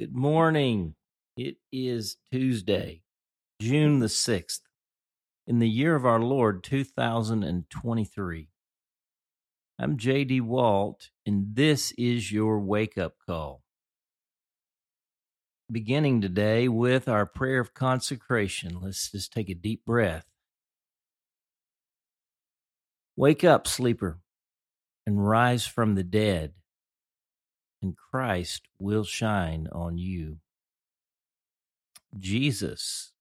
Good morning. It is Tuesday, June the 6th, in the year of our Lord 2023. I'm JD Walt, and this is your wake up call. Beginning today with our prayer of consecration, let's just take a deep breath. Wake up, sleeper, and rise from the dead and Christ will shine on you. Jesus,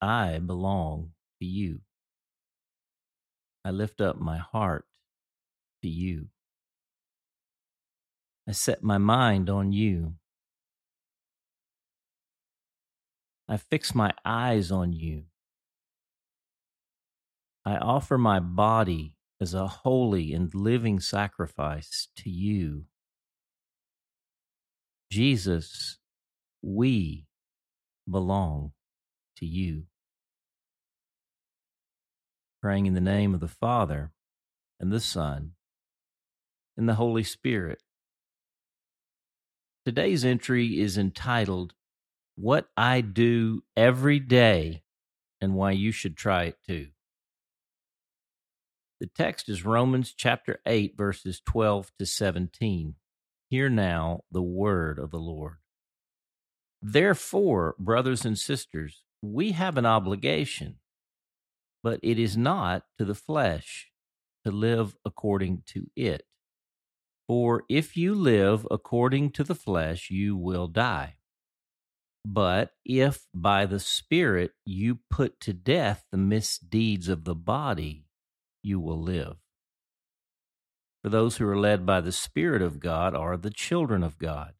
I belong to you. I lift up my heart to you. I set my mind on you. I fix my eyes on you. I offer my body as a holy and living sacrifice to you. Jesus, we belong to you. Praying in the name of the Father and the Son and the Holy Spirit. Today's entry is entitled, What I Do Every Day and Why You Should Try It Too. The text is Romans chapter 8, verses 12 to 17. Hear now the word of the Lord. Therefore, brothers and sisters, we have an obligation, but it is not to the flesh to live according to it. For if you live according to the flesh, you will die. But if by the Spirit you put to death the misdeeds of the body, you will live. For those who are led by the Spirit of God are the children of God.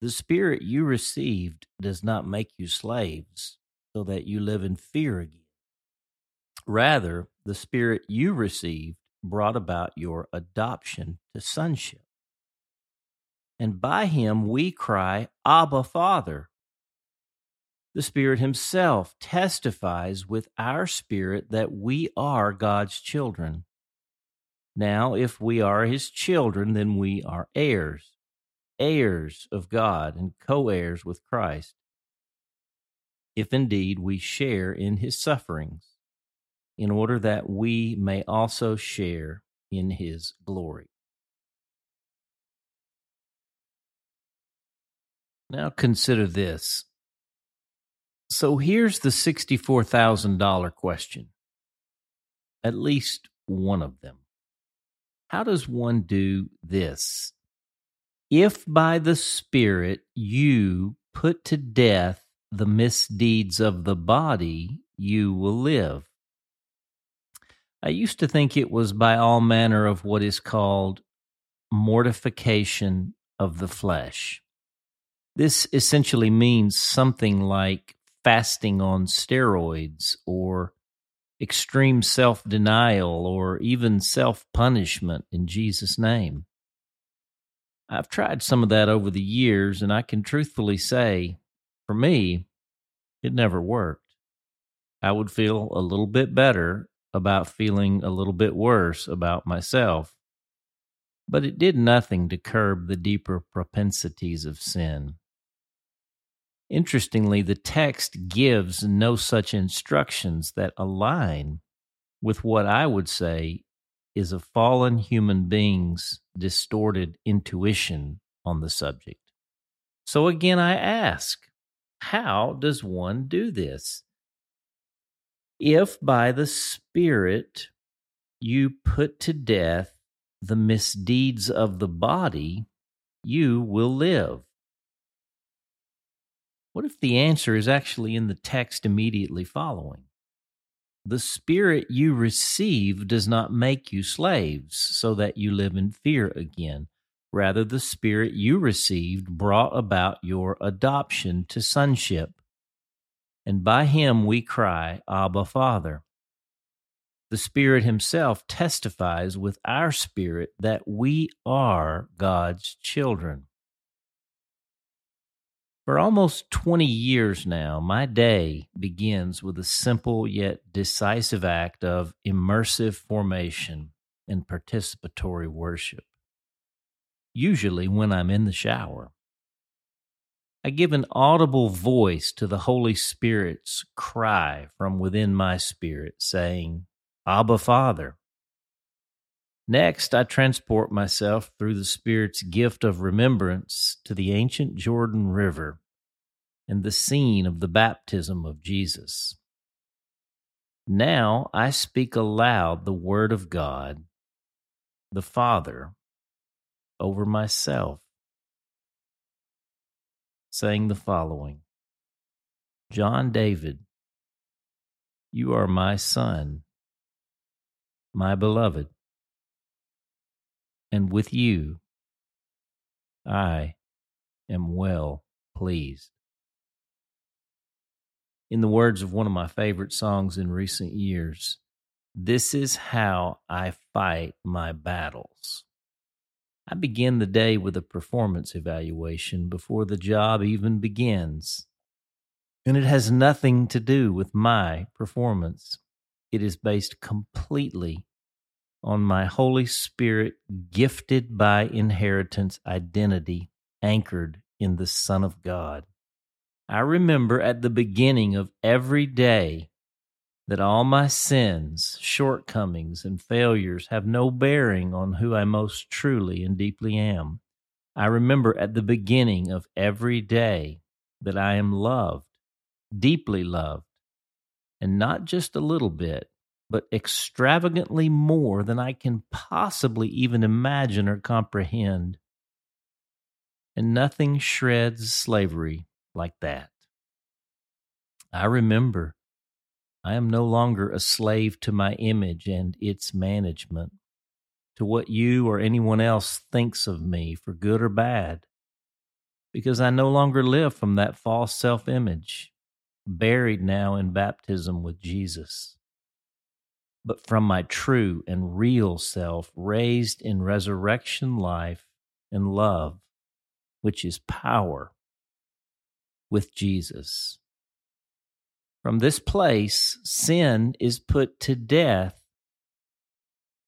The Spirit you received does not make you slaves, so that you live in fear again. Rather, the Spirit you received brought about your adoption to sonship. And by him we cry, Abba, Father. The Spirit Himself testifies with our spirit that we are God's children. Now, if we are his children, then we are heirs, heirs of God, and co heirs with Christ, if indeed we share in his sufferings, in order that we may also share in his glory. Now consider this. So here's the $64,000 question, at least one of them. How does one do this? If by the Spirit you put to death the misdeeds of the body, you will live. I used to think it was by all manner of what is called mortification of the flesh. This essentially means something like fasting on steroids or extreme self denial or even self punishment in Jesus' name. I've tried some of that over the years, and I can truthfully say, for me, it never worked. I would feel a little bit better about feeling a little bit worse about myself, but it did nothing to curb the deeper propensities of sin. Interestingly, the text gives no such instructions that align with what I would say is a fallen human being's distorted intuition on the subject. So again, I ask, how does one do this? If by the Spirit you put to death the misdeeds of the body, you will live. What if the answer is actually in the text immediately following? The spirit you receive does not make you slaves so that you live in fear again. Rather, the spirit you received brought about your adoption to sonship. And by him we cry, Abba, Father. The Spirit Himself testifies with our spirit that we are God's children. For almost 20 years now, my day begins with a simple yet decisive act of immersive formation and participatory worship. Usually when I'm in the shower. I give an audible voice to the Holy Spirit's cry from within my spirit, saying, Abba, Father. Next, I transport myself through the Spirit's gift of remembrance to the ancient Jordan River and the scene of the baptism of Jesus. Now I speak aloud the Word of God, the Father, over myself, saying the following John David, you are my son, my beloved and with you I am well pleased. In the words of one of my favorite songs in recent years, this is how I fight my battles. I begin the day with a performance evaluation before the job even begins. And it has nothing to do with my performance. It is based completely on my Holy Spirit gifted by inheritance identity anchored in the Son of God. I remember at the beginning of every day that all my sins, shortcomings, and failures have no bearing on who I most truly and deeply am. I remember at the beginning of every day that I am loved, deeply loved, and not just a little bit, but extravagantly more than I can possibly even imagine or comprehend. And nothing shreds slavery like that. I remember I am no longer a slave to my image and its management, to what you or anyone else thinks of me, for good or bad, because I no longer live from that false self image, buried now in baptism with Jesus but from my true and real self, raised in resurrection life and love, which is power with Jesus. From this place, sin is put to death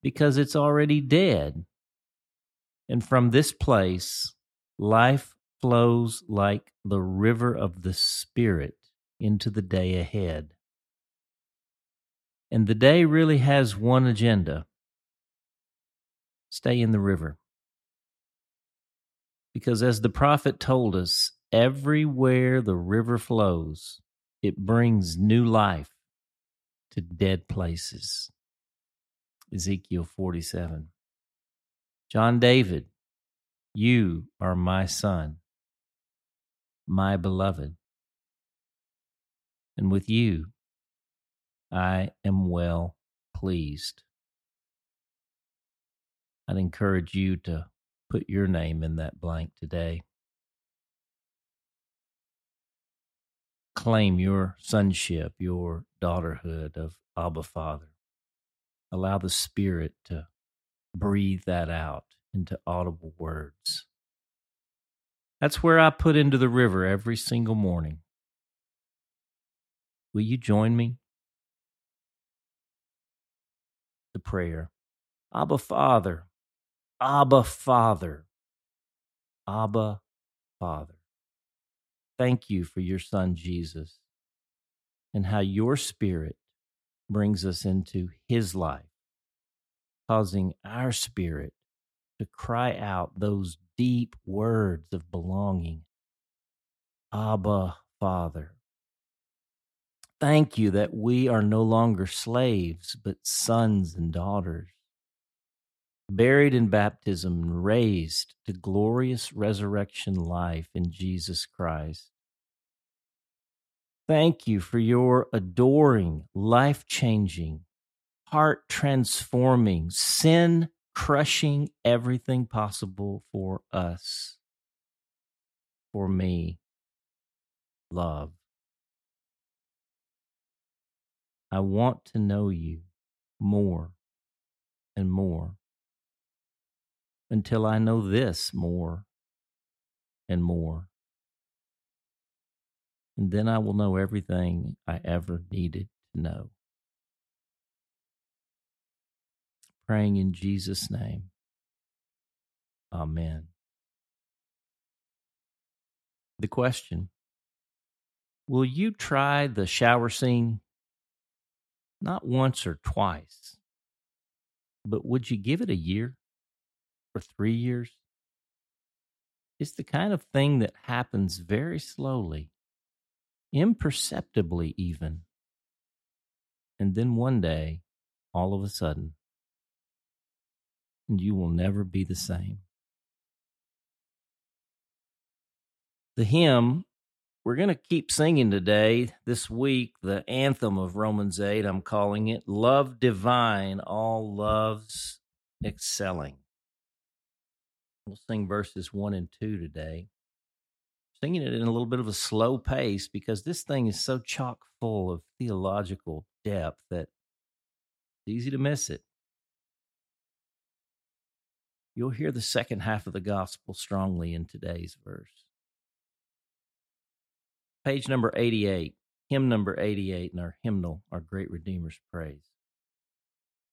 because it's already dead. And from this place, life flows like the river of the Spirit into the day ahead. And the day really has one agenda stay in the river. Because as the prophet told us, everywhere the river flows, it brings new life to dead places. Ezekiel 47. John David, you are my son, my beloved. And with you, I am well pleased. I'd encourage you to put your name in that blank today. Claim your sonship, your daughterhood of Abba Father. Allow the Spirit to breathe that out into audible words. That's where I put into the river every single morning. Will you join me? The prayer Abba, Father, Abba, Father, Abba, Father. Thank you for your Son, Jesus, and how your Spirit brings us into his life, causing our spirit to cry out those deep words of belonging Abba, Father. Thank you that we are no longer slaves, but sons and daughters, buried in baptism and raised to glorious resurrection life in Jesus Christ. Thank you for your adoring, life changing, heart transforming, sin crushing everything possible for us, for me, love. I want to know you more and more until I know this more and more. And then I will know everything I ever needed to know. Praying in Jesus' name. Amen. the question Will you try the shower scene? Not once or twice, but would you give it a year or three years? It's the kind of thing that happens very slowly, imperceptibly, even. And then one day, all of a sudden, and you will never be the same. The hymn we're going to keep singing today, this week, the anthem of Romans 8, I'm calling it Love Divine, All Loves Excelling. We'll sing verses 1 and 2 today. Singing it in a little bit of a slow pace because this thing is so chock full of theological depth that it's easy to miss it. You'll hear the second half of the gospel strongly in today's verse page number 88, hymn number 88 in our hymnal, Our Great Redeemer's Praise.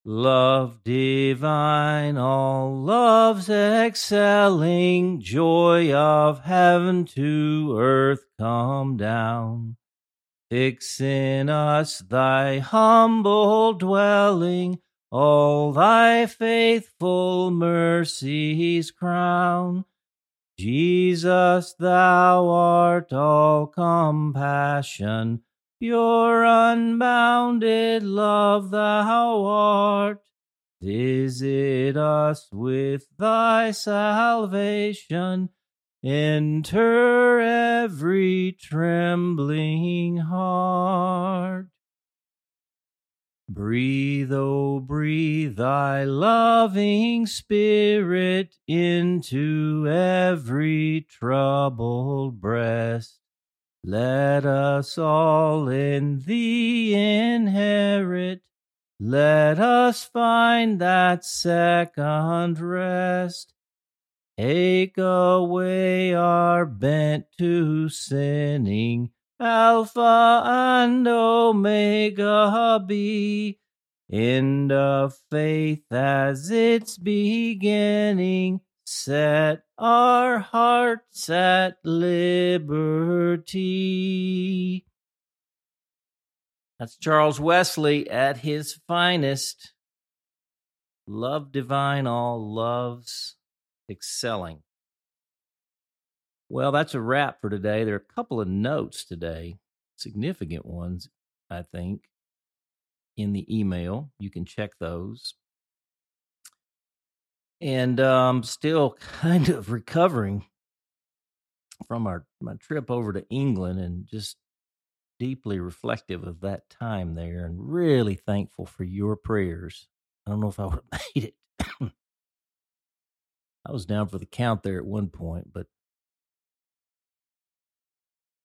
Love divine, all loves excelling, joy of heaven to earth come down. Fix in us thy humble dwelling, all thy faithful mercies crown. Jesus, thou art all compassion, pure unbounded love thou art. Visit us with thy salvation, enter every trembling heart. Breathe, oh, breathe thy loving spirit into every troubled breast. Let us all in thee inherit. Let us find that second rest. Take away our bent to sinning Alpha and Omega be, end of faith as its beginning. Set our hearts at liberty. That's Charles Wesley at his finest. Love divine, all loves excelling. Well, that's a wrap for today. There are a couple of notes today, significant ones, I think, in the email. You can check those. And um, still kind of recovering from our my trip over to England and just deeply reflective of that time there and really thankful for your prayers. I don't know if I would have made it. I was down for the count there at one point, but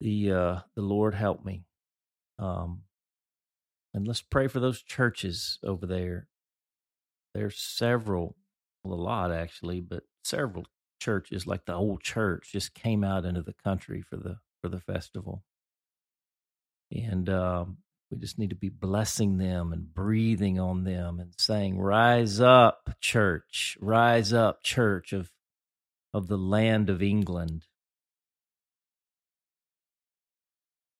the uh, the Lord help me. Um, and let's pray for those churches over there. There's several, well, a lot actually, but several churches like the old church just came out into the country for the for the festival, and um, we just need to be blessing them and breathing on them and saying, "Rise up, church! Rise up, church of of the land of England."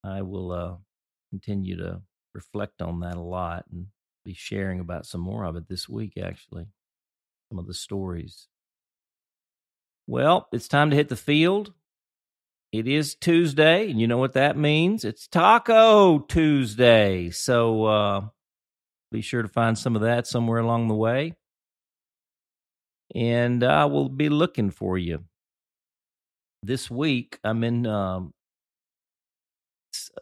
I will uh, continue to reflect on that a lot and be sharing about some more of it this week, actually, some of the stories. Well, it's time to hit the field. It is Tuesday, and you know what that means? It's Taco Tuesday. So uh, be sure to find some of that somewhere along the way. And I will be looking for you. This week, I'm in um,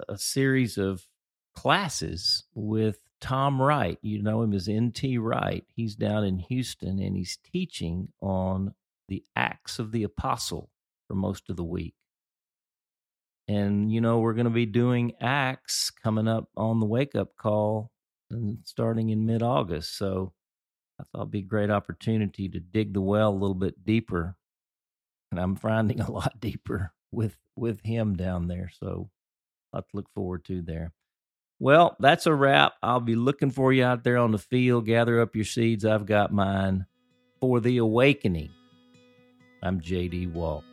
a series of classes with Tom Wright. You know him as N.T. Wright. He's down in Houston and he's teaching on the Acts of the Apostle for most of the week. And, you know, we're going to be doing Acts coming up on the wake up call and starting in mid August. So I thought it'd be a great opportunity to dig the well a little bit deeper. And I'm finding a lot deeper with with him down there. So a lot to look forward to there. Well, that's a wrap. I'll be looking for you out there on the field. Gather up your seeds. I've got mine for the awakening. I'm JD Walt.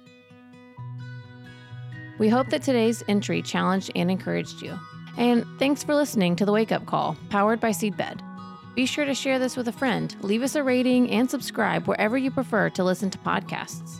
We hope that today's entry challenged and encouraged you. And thanks for listening to the Wake Up Call, powered by Seedbed. Be sure to share this with a friend, leave us a rating, and subscribe wherever you prefer to listen to podcasts.